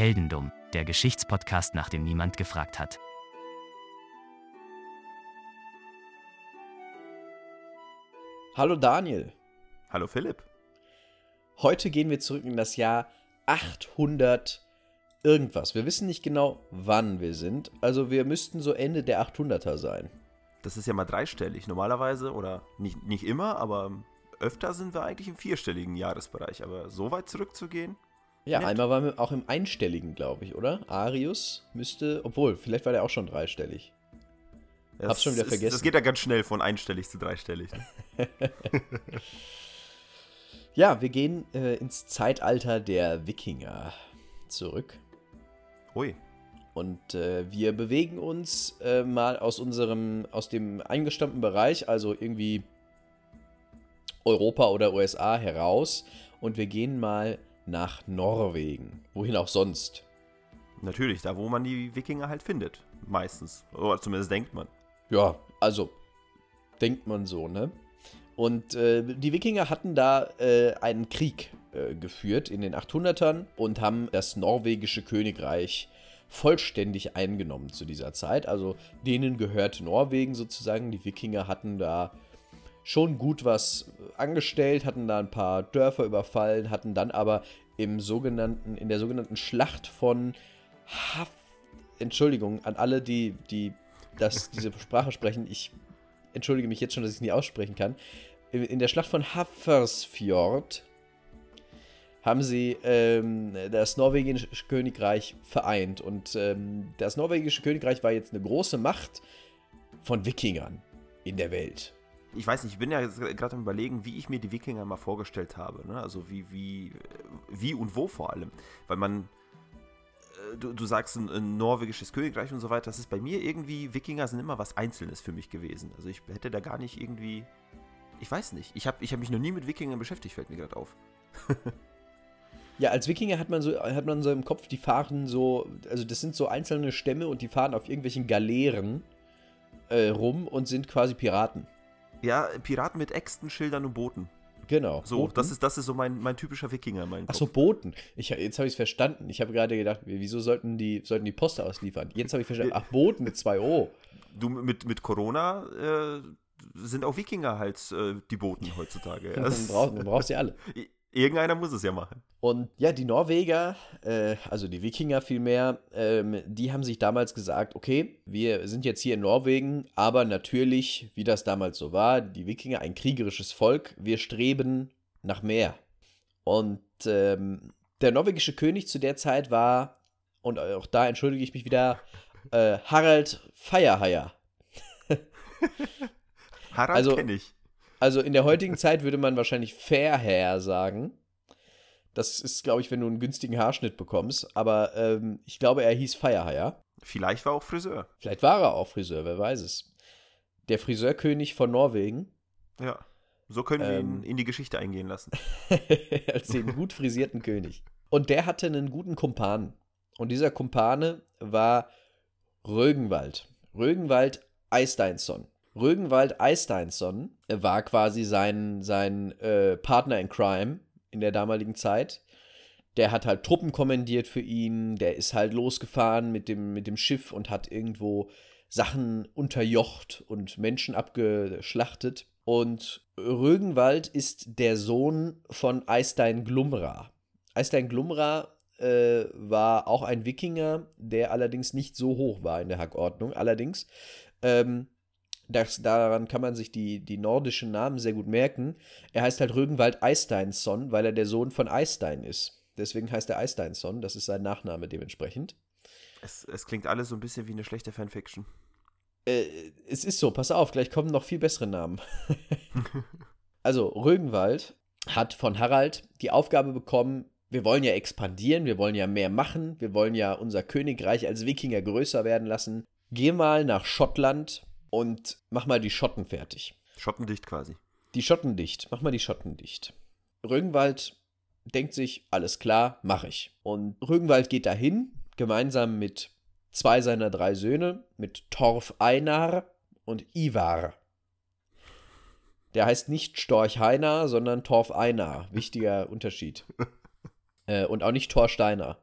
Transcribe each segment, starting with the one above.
Heldendum, der Geschichtspodcast, nach dem niemand gefragt hat. Hallo Daniel. Hallo Philipp. Heute gehen wir zurück in das Jahr 800 irgendwas. Wir wissen nicht genau, wann wir sind. Also wir müssten so Ende der 800er sein. Das ist ja mal dreistellig. Normalerweise, oder nicht, nicht immer, aber öfter sind wir eigentlich im vierstelligen Jahresbereich. Aber so weit zurückzugehen? Ja, nett. einmal waren wir auch im einstelligen, glaube ich, oder? Arius müsste, obwohl, vielleicht war der auch schon dreistellig. Das Hab's schon wieder ist, vergessen. Das geht ja ganz schnell von einstellig zu dreistellig. Ne? ja, wir gehen äh, ins Zeitalter der Wikinger zurück. Ui. Und äh, wir bewegen uns äh, mal aus unserem, aus dem eingestammten Bereich, also irgendwie Europa oder USA heraus. Und wir gehen mal nach Norwegen. Wohin auch sonst. Natürlich, da wo man die Wikinger halt findet. Meistens. Oder zumindest denkt man. Ja, also denkt man so, ne? Und äh, die Wikinger hatten da äh, einen Krieg äh, geführt in den 800ern und haben das norwegische Königreich vollständig eingenommen zu dieser Zeit. Also denen gehört Norwegen sozusagen. Die Wikinger hatten da schon gut was angestellt, hatten da ein paar Dörfer überfallen, hatten dann aber im sogenannten, in der sogenannten Schlacht von Haf Entschuldigung an alle, die, die das, diese Sprache sprechen. Ich entschuldige mich jetzt schon, dass ich es nie aussprechen kann. In der Schlacht von Hafrsfjord haben sie ähm, das norwegische Königreich vereint. Und ähm, das norwegische Königreich war jetzt eine große Macht von Wikingern in der Welt. Ich weiß nicht, ich bin ja gerade am überlegen, wie ich mir die Wikinger mal vorgestellt habe. Ne? Also wie, wie, wie und wo vor allem. Weil man, äh, du, du sagst ein, ein, norwegisches Königreich und so weiter, das ist bei mir irgendwie, Wikinger sind immer was Einzelnes für mich gewesen. Also ich hätte da gar nicht irgendwie, ich weiß nicht, ich habe ich hab mich noch nie mit Wikingern beschäftigt, fällt mir gerade auf. Ja, als Wikinger hat man so, hat man so im Kopf, die fahren so, also das sind so einzelne Stämme und die fahren auf irgendwelchen Galeeren äh, rum und sind quasi Piraten. Ja, Piraten mit Äxten, Schildern und Booten. Genau. So, das ist, das ist so mein, mein typischer Wikinger, mein Ach so, Booten. Ich, jetzt habe ich es verstanden. Ich habe gerade gedacht, wieso sollten die, sollten die Poster ausliefern? Jetzt habe ich verstanden. Ach, Booten mit zwei O. Du, mit, mit Corona äh, sind auch Wikinger halt äh, die Booten heutzutage. dann, brauch, dann brauchst du alle. Irgendeiner muss es ja machen. Und ja, die Norweger, äh, also die Wikinger vielmehr, ähm, die haben sich damals gesagt, okay, wir sind jetzt hier in Norwegen, aber natürlich, wie das damals so war, die Wikinger, ein kriegerisches Volk, wir streben nach mehr. Und ähm, der norwegische König zu der Zeit war, und auch da entschuldige ich mich wieder, äh, Harald Feierheier. Harald also, kenne ich. Also in der heutigen Zeit würde man wahrscheinlich Fairhair sagen. Das ist, glaube ich, wenn du einen günstigen Haarschnitt bekommst. Aber ähm, ich glaube, er hieß Feierheier. Vielleicht war er auch Friseur. Vielleicht war er auch Friseur, wer weiß es. Der Friseurkönig von Norwegen. Ja. So können wir ähm, ihn in die Geschichte eingehen lassen. als den gut frisierten König. Und der hatte einen guten Kumpan. Und dieser Kumpane war Rögenwald. Rögenwald Eisteinsson. Rögenwald Eisteinsson war quasi sein, sein äh, Partner in Crime in der damaligen Zeit. Der hat halt Truppen kommandiert für ihn, der ist halt losgefahren mit dem, mit dem Schiff und hat irgendwo Sachen unterjocht und Menschen abgeschlachtet. Und Rögenwald ist der Sohn von Eistein Glumra. Eistein Glumra äh, war auch ein Wikinger, der allerdings nicht so hoch war in der Hackordnung. Allerdings ähm, das, daran kann man sich die, die nordischen Namen sehr gut merken. Er heißt halt Rögenwald Eisteinsson, weil er der Sohn von Eistein ist. Deswegen heißt er Eisteinsson, das ist sein Nachname dementsprechend. Es, es klingt alles so ein bisschen wie eine schlechte Fanfiction. Äh, es ist so, pass auf, gleich kommen noch viel bessere Namen. also, Rögenwald hat von Harald die Aufgabe bekommen, wir wollen ja expandieren, wir wollen ja mehr machen, wir wollen ja unser Königreich als Wikinger größer werden lassen. Geh mal nach Schottland und mach mal die Schotten fertig. Schottendicht quasi. Die Schotten dicht. Mach mal die Schotten dicht. Rögenwald denkt sich, alles klar, mach ich. Und Rögenwald geht dahin, gemeinsam mit zwei seiner drei Söhne, mit Torf Einar und Ivar. Der heißt nicht Storch Heinar, sondern Torf Einar. Wichtiger Unterschied. äh, und auch nicht Thorsteiner.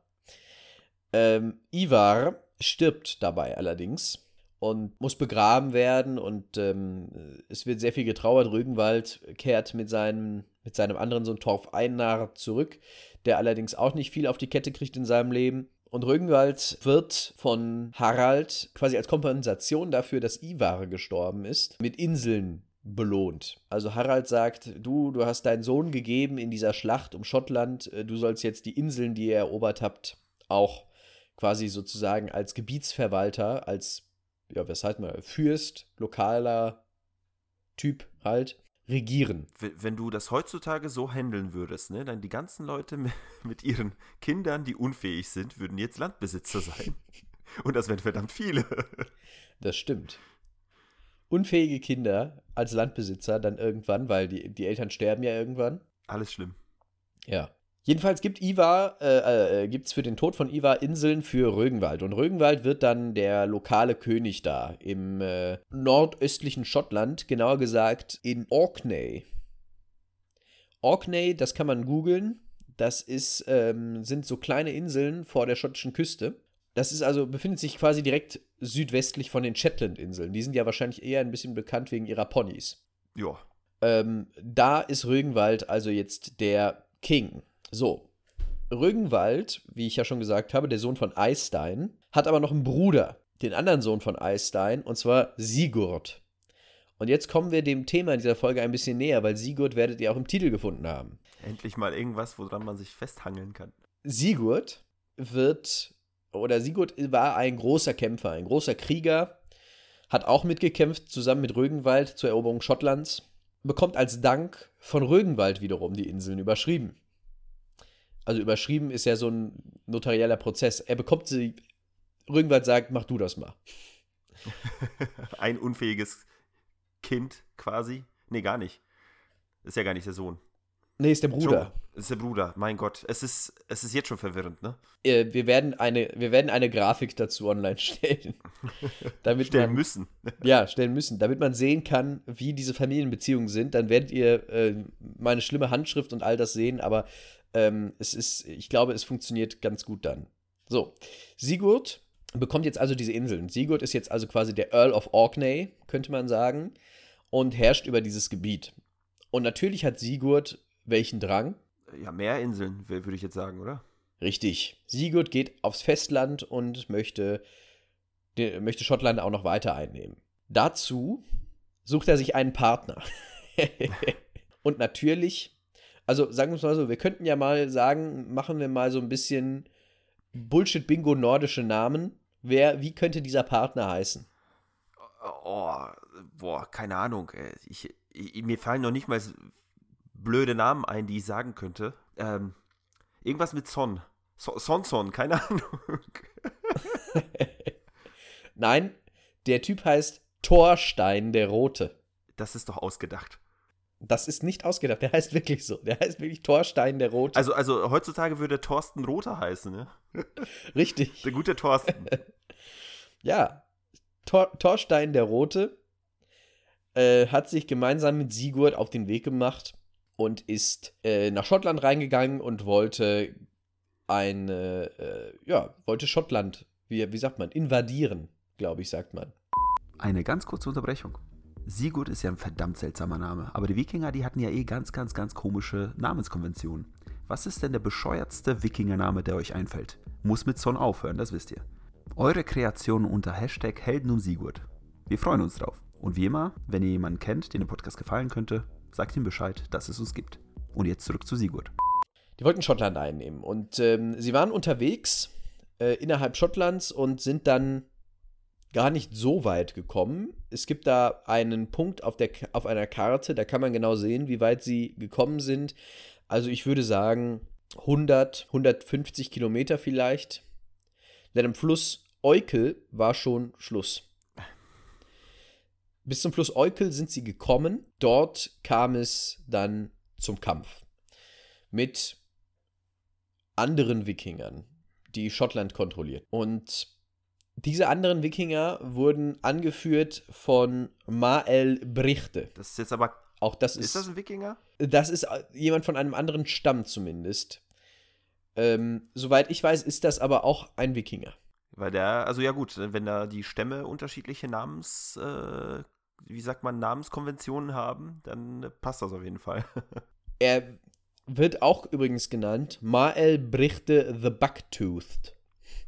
Ähm, Ivar stirbt dabei allerdings und muss begraben werden und ähm, es wird sehr viel getrauert. Rügenwald kehrt mit seinem, mit seinem anderen Sohn Torf Einar zurück, der allerdings auch nicht viel auf die Kette kriegt in seinem Leben. Und Rügenwald wird von Harald quasi als Kompensation dafür, dass Ivar gestorben ist, mit Inseln belohnt. Also Harald sagt, du, du hast deinen Sohn gegeben in dieser Schlacht um Schottland, äh, du sollst jetzt die Inseln, die ihr erobert habt, auch quasi sozusagen als Gebietsverwalter, als, ja, was heißt man, Fürst, lokaler Typ halt, regieren. Wenn du das heutzutage so handeln würdest, ne, dann die ganzen Leute mit ihren Kindern, die unfähig sind, würden jetzt Landbesitzer sein. Und das wären verdammt viele. Das stimmt. Unfähige Kinder als Landbesitzer dann irgendwann, weil die, die Eltern sterben ja irgendwann. Alles schlimm. Ja. Jedenfalls gibt Ivar, äh, äh, es für den Tod von Ivar Inseln für Rögenwald. Und Rögenwald wird dann der lokale König da im äh, nordöstlichen Schottland, genauer gesagt in Orkney. Orkney, das kann man googeln. Das ist, ähm, sind so kleine Inseln vor der schottischen Küste. Das ist also, befindet sich quasi direkt südwestlich von den Shetland-Inseln. Die sind ja wahrscheinlich eher ein bisschen bekannt wegen ihrer Ponys. Ja. Ähm, da ist Rögenwald also jetzt der King. So, Rügenwald, wie ich ja schon gesagt habe, der Sohn von Eystein, hat aber noch einen Bruder, den anderen Sohn von Eystein, und zwar Sigurd. Und jetzt kommen wir dem Thema in dieser Folge ein bisschen näher, weil Sigurd werdet ihr auch im Titel gefunden haben. Endlich mal irgendwas, woran man sich festhangeln kann. Sigurd wird, oder Sigurd war ein großer Kämpfer, ein großer Krieger, hat auch mitgekämpft, zusammen mit Rögenwald zur Eroberung Schottlands, bekommt als Dank von Rögenwald wiederum die Inseln überschrieben also überschrieben ist ja so ein notarieller Prozess. Er bekommt sie, Rügenwald sagt, mach du das mal. Ein unfähiges Kind quasi. Nee, gar nicht. Ist ja gar nicht der Sohn. Nee, ist der Bruder. Joe, ist der Bruder, mein Gott. Es ist, es ist jetzt schon verwirrend, ne? Äh, wir, werden eine, wir werden eine Grafik dazu online stellen. damit stellen man, müssen. Ja, stellen müssen. Damit man sehen kann, wie diese Familienbeziehungen sind. Dann werdet ihr äh, meine schlimme Handschrift und all das sehen. Aber ähm, es ist, ich glaube, es funktioniert ganz gut dann. So, Sigurd bekommt jetzt also diese Inseln. Sigurd ist jetzt also quasi der Earl of Orkney, könnte man sagen, und herrscht über dieses Gebiet. Und natürlich hat Sigurd welchen Drang? Ja, mehr Inseln, würde ich jetzt sagen, oder? Richtig. Sigurd geht aufs Festland und möchte, möchte Schottland auch noch weiter einnehmen. Dazu sucht er sich einen Partner. und natürlich also sagen wir es mal so, wir könnten ja mal sagen, machen wir mal so ein bisschen Bullshit-Bingo nordische Namen. Wer, wie könnte dieser Partner heißen? Oh, boah, keine Ahnung. Ich, ich, mir fallen noch nicht mal blöde Namen ein, die ich sagen könnte. Ähm, irgendwas mit Son. So, Son Son, keine Ahnung. Nein, der Typ heißt Thorstein der Rote. Das ist doch ausgedacht. Das ist nicht ausgedacht, der heißt wirklich so. Der heißt wirklich Thorstein der Rote. Also, also heutzutage würde Thorsten Roter heißen, ne? Richtig. Der gute Thorsten. ja. Tor, Thorstein der Rote äh, hat sich gemeinsam mit Sigurd auf den Weg gemacht und ist äh, nach Schottland reingegangen und wollte eine, äh, ja, wollte Schottland, wie, wie sagt man, invadieren, glaube ich, sagt man. Eine ganz kurze Unterbrechung. Sigurd ist ja ein verdammt seltsamer Name, aber die Wikinger, die hatten ja eh ganz, ganz, ganz komische Namenskonventionen. Was ist denn der bescheuertste Wikingername, der euch einfällt? Muss mit Son aufhören, das wisst ihr. Eure Kreationen unter Hashtag Helden um Sigurd. Wir freuen uns drauf. Und wie immer, wenn ihr jemanden kennt, den der Podcast gefallen könnte, sagt ihm Bescheid, dass es uns gibt. Und jetzt zurück zu Sigurd. Die wollten Schottland einnehmen und ähm, sie waren unterwegs äh, innerhalb Schottlands und sind dann gar nicht so weit gekommen. Es gibt da einen Punkt auf, der, auf einer Karte, da kann man genau sehen, wie weit sie gekommen sind. Also ich würde sagen 100, 150 Kilometer vielleicht. Denn am Fluss Eukel war schon Schluss. Bis zum Fluss Eukel sind sie gekommen. Dort kam es dann zum Kampf mit anderen Wikingern, die Schottland kontrolliert. Und diese anderen Wikinger wurden angeführt von Mael Brichte. Das ist jetzt aber. Auch das ist. Ist das ein Wikinger? Das ist jemand von einem anderen Stamm zumindest. Ähm, soweit ich weiß, ist das aber auch ein Wikinger. Weil der, also ja gut, wenn da die Stämme unterschiedliche Namens, äh, wie sagt man, Namenskonventionen haben, dann passt das auf jeden Fall. er wird auch übrigens genannt Mael Brichte the Bucktoothed.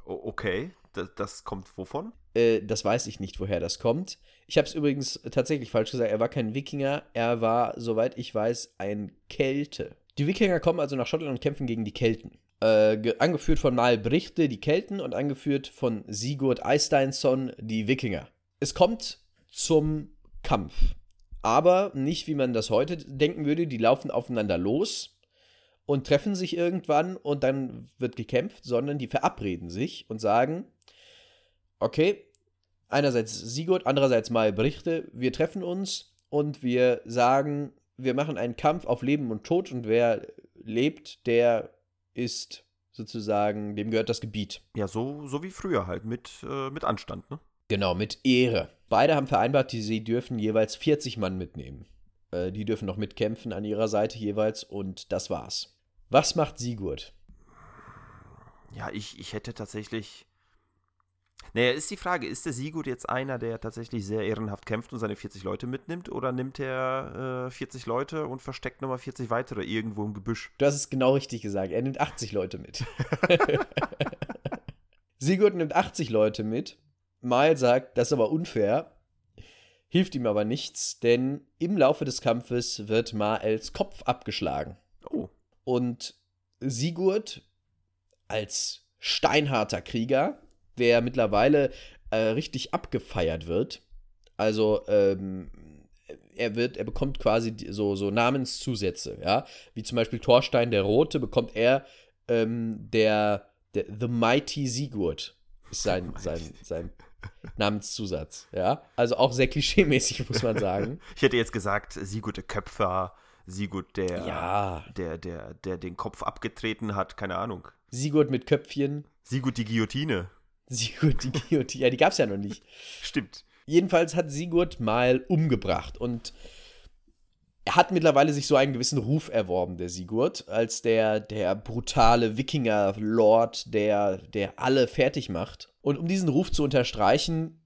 Okay, das, das kommt wovon? Äh, das weiß ich nicht, woher das kommt. Ich habe es übrigens tatsächlich falsch gesagt. Er war kein Wikinger, er war, soweit ich weiß, ein Kelte. Die Wikinger kommen also nach Schottland und kämpfen gegen die Kelten. Äh, angeführt von Mal Brichte, die Kelten, und angeführt von Sigurd Eisteinsson, die Wikinger. Es kommt zum Kampf. Aber nicht, wie man das heute denken würde. Die laufen aufeinander los und treffen sich irgendwann und dann wird gekämpft, sondern die verabreden sich und sagen, okay, einerseits Sigurd, andererseits Mal Brichte, wir treffen uns und wir sagen, wir machen einen Kampf auf Leben und Tod und wer lebt, der ist sozusagen, dem gehört das Gebiet. Ja, so, so wie früher halt, mit, äh, mit Anstand, ne? Genau, mit Ehre. Beide haben vereinbart, die, sie dürfen jeweils 40 Mann mitnehmen. Äh, die dürfen noch mitkämpfen an ihrer Seite jeweils und das war's. Was macht Sigurd? Ja, ich, ich hätte tatsächlich naja, ist die Frage, ist der Sigurd jetzt einer, der tatsächlich sehr ehrenhaft kämpft und seine 40 Leute mitnimmt? Oder nimmt er äh, 40 Leute und versteckt nochmal 40 weitere irgendwo im Gebüsch? Du hast es genau richtig gesagt. Er nimmt 80 Leute mit. Sigurd nimmt 80 Leute mit. Mal sagt, das ist aber unfair. Hilft ihm aber nichts, denn im Laufe des Kampfes wird Maels Kopf abgeschlagen. Oh. Und Sigurd als steinharter Krieger der mittlerweile äh, richtig abgefeiert wird. Also, ähm, er wird, er bekommt quasi so, so Namenszusätze, ja. Wie zum Beispiel Thorstein der Rote bekommt er ähm, der, der The Mighty Sigurd ist sein, sein, sein Namenszusatz, ja. Also auch sehr klischeemäßig, muss man sagen. Ich hätte jetzt gesagt, Sigurd der Köpfer, Sigurd der, ja. der, der, der den Kopf abgetreten hat, keine Ahnung. Sigurd mit Köpfchen. Sigurd die Guillotine. Sigurd die Guillotine. Ja, die gab es ja noch nicht. Stimmt. Jedenfalls hat Sigurd mal umgebracht und er hat mittlerweile sich so einen gewissen Ruf erworben, der Sigurd, als der, der brutale Wikinger-Lord, der, der alle fertig macht. Und um diesen Ruf zu unterstreichen,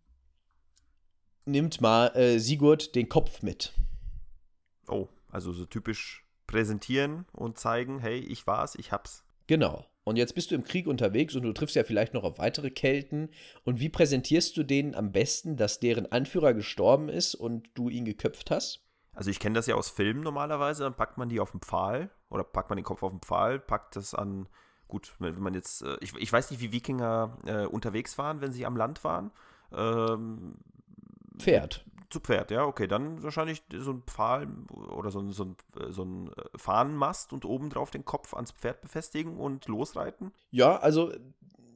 nimmt mal äh, Sigurd den Kopf mit. Oh, also so typisch präsentieren und zeigen, hey, ich war's, ich hab's. Genau. Und jetzt bist du im Krieg unterwegs und du triffst ja vielleicht noch auf weitere Kelten. Und wie präsentierst du denen am besten, dass deren Anführer gestorben ist und du ihn geköpft hast? Also ich kenne das ja aus Filmen normalerweise, dann packt man die auf den Pfahl oder packt man den Kopf auf den Pfahl, packt das an, gut, wenn man jetzt, äh, ich, ich weiß nicht, wie Wikinger äh, unterwegs waren, wenn sie am Land waren. Ähm, Pferd zu Pferd, ja, okay, dann wahrscheinlich so ein Pfahl oder so ein, so ein, so ein äh, Fahnenmast und obendrauf den Kopf ans Pferd befestigen und losreiten? Ja, also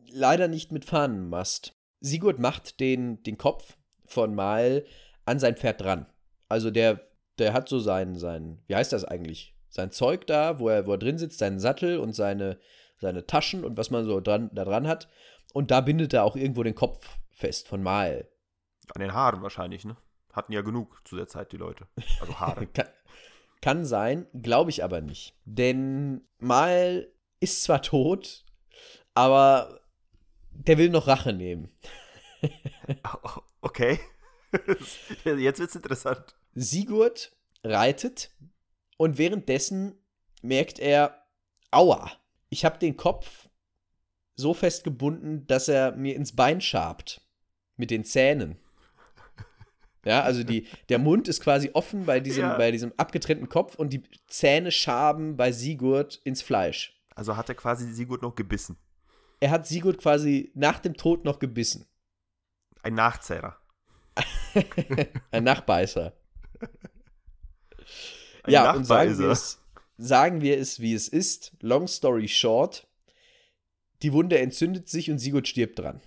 leider nicht mit Fahnenmast. Sigurd macht den, den Kopf von Mal an sein Pferd dran. Also der, der hat so sein, sein, wie heißt das eigentlich? Sein Zeug da, wo er, wo er drin sitzt, seinen Sattel und seine, seine Taschen und was man so dran, da dran hat. Und da bindet er auch irgendwo den Kopf fest von Mal. An den Haaren wahrscheinlich, ne? Hatten ja genug zu der Zeit die Leute. Also Haare. kann, kann sein, glaube ich aber nicht. Denn Mal ist zwar tot, aber der will noch Rache nehmen. okay. Jetzt wird's interessant. Sigurd reitet und währenddessen merkt er, aua, ich habe den Kopf so festgebunden, dass er mir ins Bein schabt. Mit den Zähnen. Ja, also die, der Mund ist quasi offen bei diesem, ja. bei diesem abgetrennten Kopf und die Zähne schaben bei Sigurd ins Fleisch. Also hat er quasi Sigurd noch gebissen. Er hat Sigurd quasi nach dem Tod noch gebissen. Ein Nachzehrer. Ein Nachbeißer. Ja, und sagen wir, es, sagen wir es, wie es ist. Long story short. Die Wunde entzündet sich und Sigurd stirbt dran.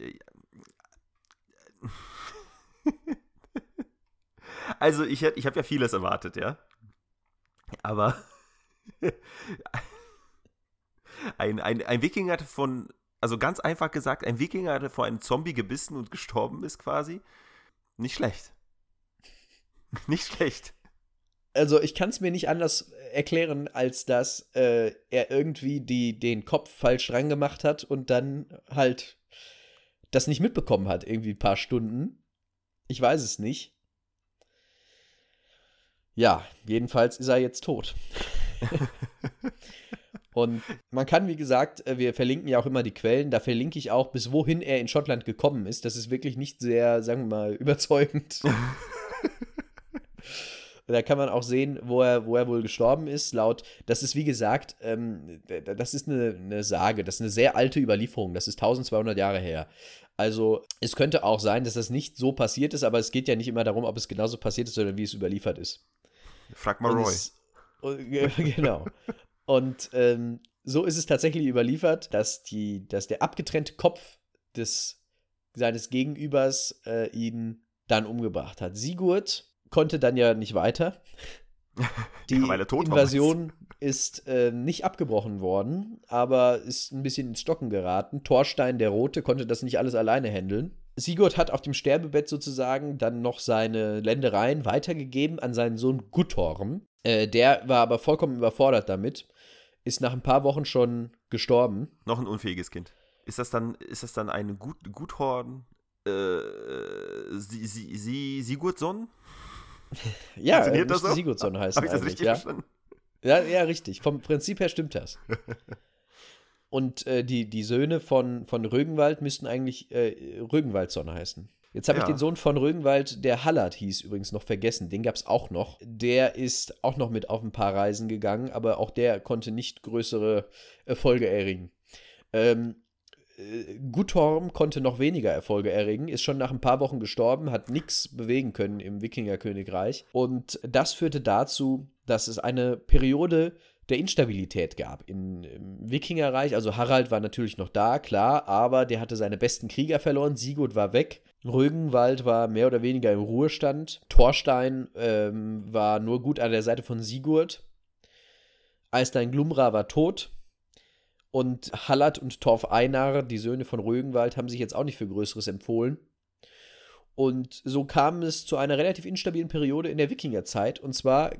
also ich, ich habe ja vieles erwartet, ja. Aber ein, ein, ein Wikinger von, also ganz einfach gesagt, ein Wikinger hatte vor einem Zombie gebissen und gestorben ist quasi. Nicht schlecht. Nicht schlecht. Also ich kann es mir nicht anders erklären, als dass äh, er irgendwie die, den Kopf falsch dran gemacht hat und dann halt das nicht mitbekommen hat, irgendwie ein paar Stunden. Ich weiß es nicht. Ja, jedenfalls ist er jetzt tot. Und man kann, wie gesagt, äh, wir verlinken ja auch immer die Quellen, da verlinke ich auch, bis wohin er in Schottland gekommen ist. Das ist wirklich nicht sehr, sagen wir mal, überzeugend. da kann man auch sehen, wo er, wo er wohl gestorben ist. Laut, das ist wie gesagt, ähm, das ist eine, eine Sage, das ist eine sehr alte Überlieferung, das ist 1200 Jahre her. Also es könnte auch sein, dass das nicht so passiert ist, aber es geht ja nicht immer darum, ob es genauso passiert ist oder wie es überliefert ist. Frag mal Roy. Es, genau. Und ähm, so ist es tatsächlich überliefert, dass, die, dass der abgetrennte Kopf des, seines Gegenübers äh, ihn dann umgebracht hat. Sigurd konnte dann ja nicht weiter. Die Invasion ist äh, nicht abgebrochen worden, aber ist ein bisschen ins Stocken geraten. Thorstein der Rote konnte das nicht alles alleine handeln. Sigurd hat auf dem Sterbebett sozusagen dann noch seine Ländereien weitergegeben an seinen Sohn Guttorm. Äh, der war aber vollkommen überfordert damit ist nach ein paar Wochen schon gestorben. Noch ein unfähiges Kind. Ist das dann, ist das dann ein Gut, Guthorn, äh, Sie, Sie, Sie, Sigurdsson? ja, müsste so? Sigurdsson heißen. Habe ich das richtig ja? verstanden? Ja, ja, richtig. Vom Prinzip her stimmt das. Und äh, die, die Söhne von, von Rögenwald müssten eigentlich äh, Rögenwaldson heißen. Jetzt habe ja. ich den Sohn von Rögenwald, der Hallard hieß übrigens noch vergessen. Den gab es auch noch. Der ist auch noch mit auf ein paar Reisen gegangen, aber auch der konnte nicht größere Erfolge erringen. Ähm, äh, Guttorm konnte noch weniger Erfolge erringen, ist schon nach ein paar Wochen gestorben, hat nichts bewegen können im Wikingerkönigreich. Und das führte dazu, dass es eine Periode der Instabilität gab in, im Wikingerreich. Also Harald war natürlich noch da, klar, aber der hatte seine besten Krieger verloren. Sigurd war weg. Rögenwald war mehr oder weniger im Ruhestand. Thorstein ähm, war nur gut an der Seite von Sigurd. Eistein Glumra war tot. Und Hallard und Torf Einar, die Söhne von Rögenwald, haben sich jetzt auch nicht für Größeres empfohlen. Und so kam es zu einer relativ instabilen Periode in der Wikingerzeit. Und zwar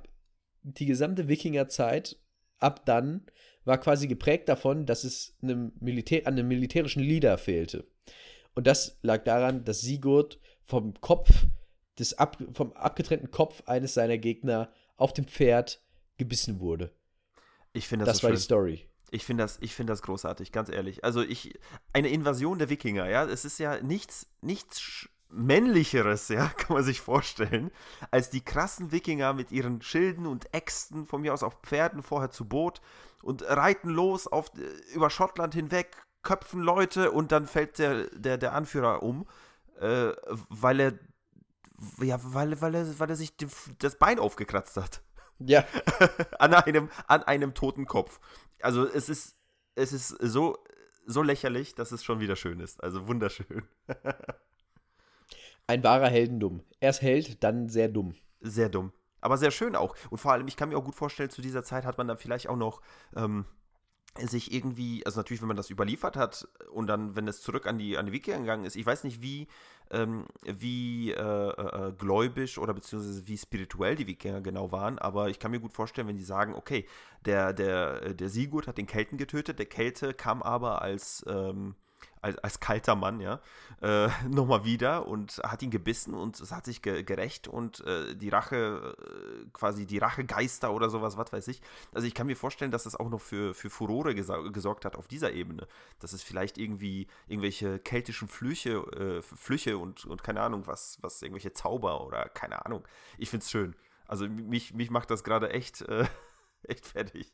die gesamte Wikingerzeit ab dann war quasi geprägt davon, dass es einem Militär, an einem militärischen Leader fehlte. Und das lag daran, dass Sigurd vom Kopf, des ab, vom abgetrennten Kopf eines seiner Gegner auf dem Pferd gebissen wurde. Ich finde das, das so war schön. die Story. Ich finde das, find das großartig, ganz ehrlich. Also ich, eine Invasion der Wikinger, ja, es ist ja nichts, nichts männlicheres, ja, kann man sich vorstellen, als die krassen Wikinger mit ihren Schilden und Äxten, von mir aus auf Pferden, vorher zu Boot und reiten los auf, über Schottland hinweg, köpfen Leute und dann fällt der, der, der Anführer um, äh, weil er ja, weil, weil, er, weil er sich das Bein aufgekratzt hat. Ja. an, einem, an einem toten Kopf. Also es ist, es ist so, so lächerlich, dass es schon wieder schön ist. Also wunderschön. Ein wahrer Heldendumm. Erst Held, dann sehr dumm. Sehr dumm. Aber sehr schön auch. Und vor allem, ich kann mir auch gut vorstellen, zu dieser Zeit hat man dann vielleicht auch noch ähm, sich irgendwie, also natürlich, wenn man das überliefert hat und dann, wenn es zurück an die, an die Wikinger gegangen ist, ich weiß nicht, wie, ähm, wie äh, äh, äh, gläubisch oder beziehungsweise wie spirituell die Wikinger genau waren, aber ich kann mir gut vorstellen, wenn die sagen, okay, der, der, der Sigurd hat den Kelten getötet, der Kälte kam aber als, ähm, als, als kalter Mann, ja, äh, nochmal wieder und hat ihn gebissen und es hat sich ge gerecht und äh, die Rache, äh, quasi die Rachegeister oder sowas, was weiß ich. Also ich kann mir vorstellen, dass das auch noch für, für Furore gesorgt hat auf dieser Ebene. Dass es vielleicht irgendwie irgendwelche keltischen Flüche, äh, Flüche und, und keine Ahnung, was, was, irgendwelche Zauber oder keine Ahnung. Ich finde es schön. Also mich, mich macht das gerade echt, äh, echt fertig.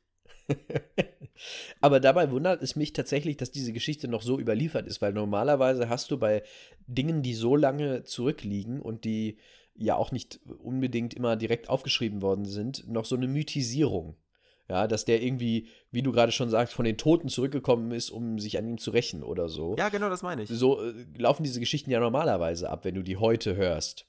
Aber dabei wundert es mich tatsächlich, dass diese Geschichte noch so überliefert ist, weil normalerweise hast du bei Dingen, die so lange zurückliegen und die ja auch nicht unbedingt immer direkt aufgeschrieben worden sind, noch so eine Mythisierung. Ja, dass der irgendwie, wie du gerade schon sagst, von den Toten zurückgekommen ist, um sich an ihm zu rächen oder so. Ja, genau, das meine ich. So äh, laufen diese Geschichten ja normalerweise ab, wenn du die heute hörst.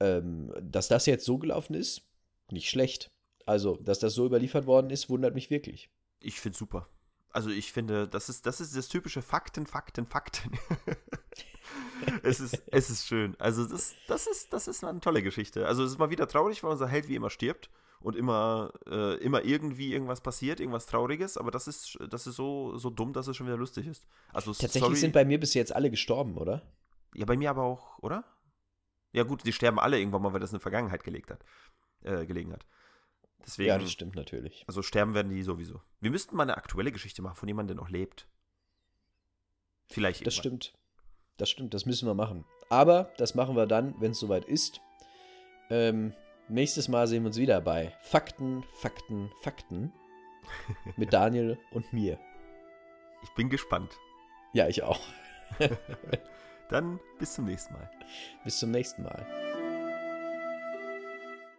Ähm, dass das jetzt so gelaufen ist, nicht schlecht. Also, dass das so überliefert worden ist, wundert mich wirklich. Ich finde super. Also ich finde, das ist, das ist das typische Fakten, Fakten, Fakten. es, ist, es ist schön. Also das, das, ist, das ist eine tolle Geschichte. Also es ist mal wieder traurig, weil unser Held wie immer stirbt. und immer, äh, immer irgendwie irgendwas passiert, irgendwas Trauriges, aber das ist, das ist so, so dumm, dass es schon wieder lustig ist. Also, Tatsächlich sorry, sind bei mir bis jetzt alle gestorben, oder? Ja, bei mir aber auch, oder? Ja, gut, die sterben alle irgendwann mal, weil das in der Vergangenheit gelegt hat, äh, gelegen hat. Deswegen, Ja, das stimmt natürlich. also sterben werden die sowieso. Wir müssten mal eine aktuelle Geschichte machen von jemandem, der noch lebt. Vielleicht Das irgendwann. stimmt. Das stimmt, das müssen wir machen. Aber das machen wir dann, wenn es soweit ist. Ähm, nächstes Mal sehen wir uns wieder bei Fakten, Fakten, Fakten. mit Daniel und mir. Ich bin gespannt. Ja, ich auch. Dann bis zum nächsten Mal. Bis zum nächsten Mal.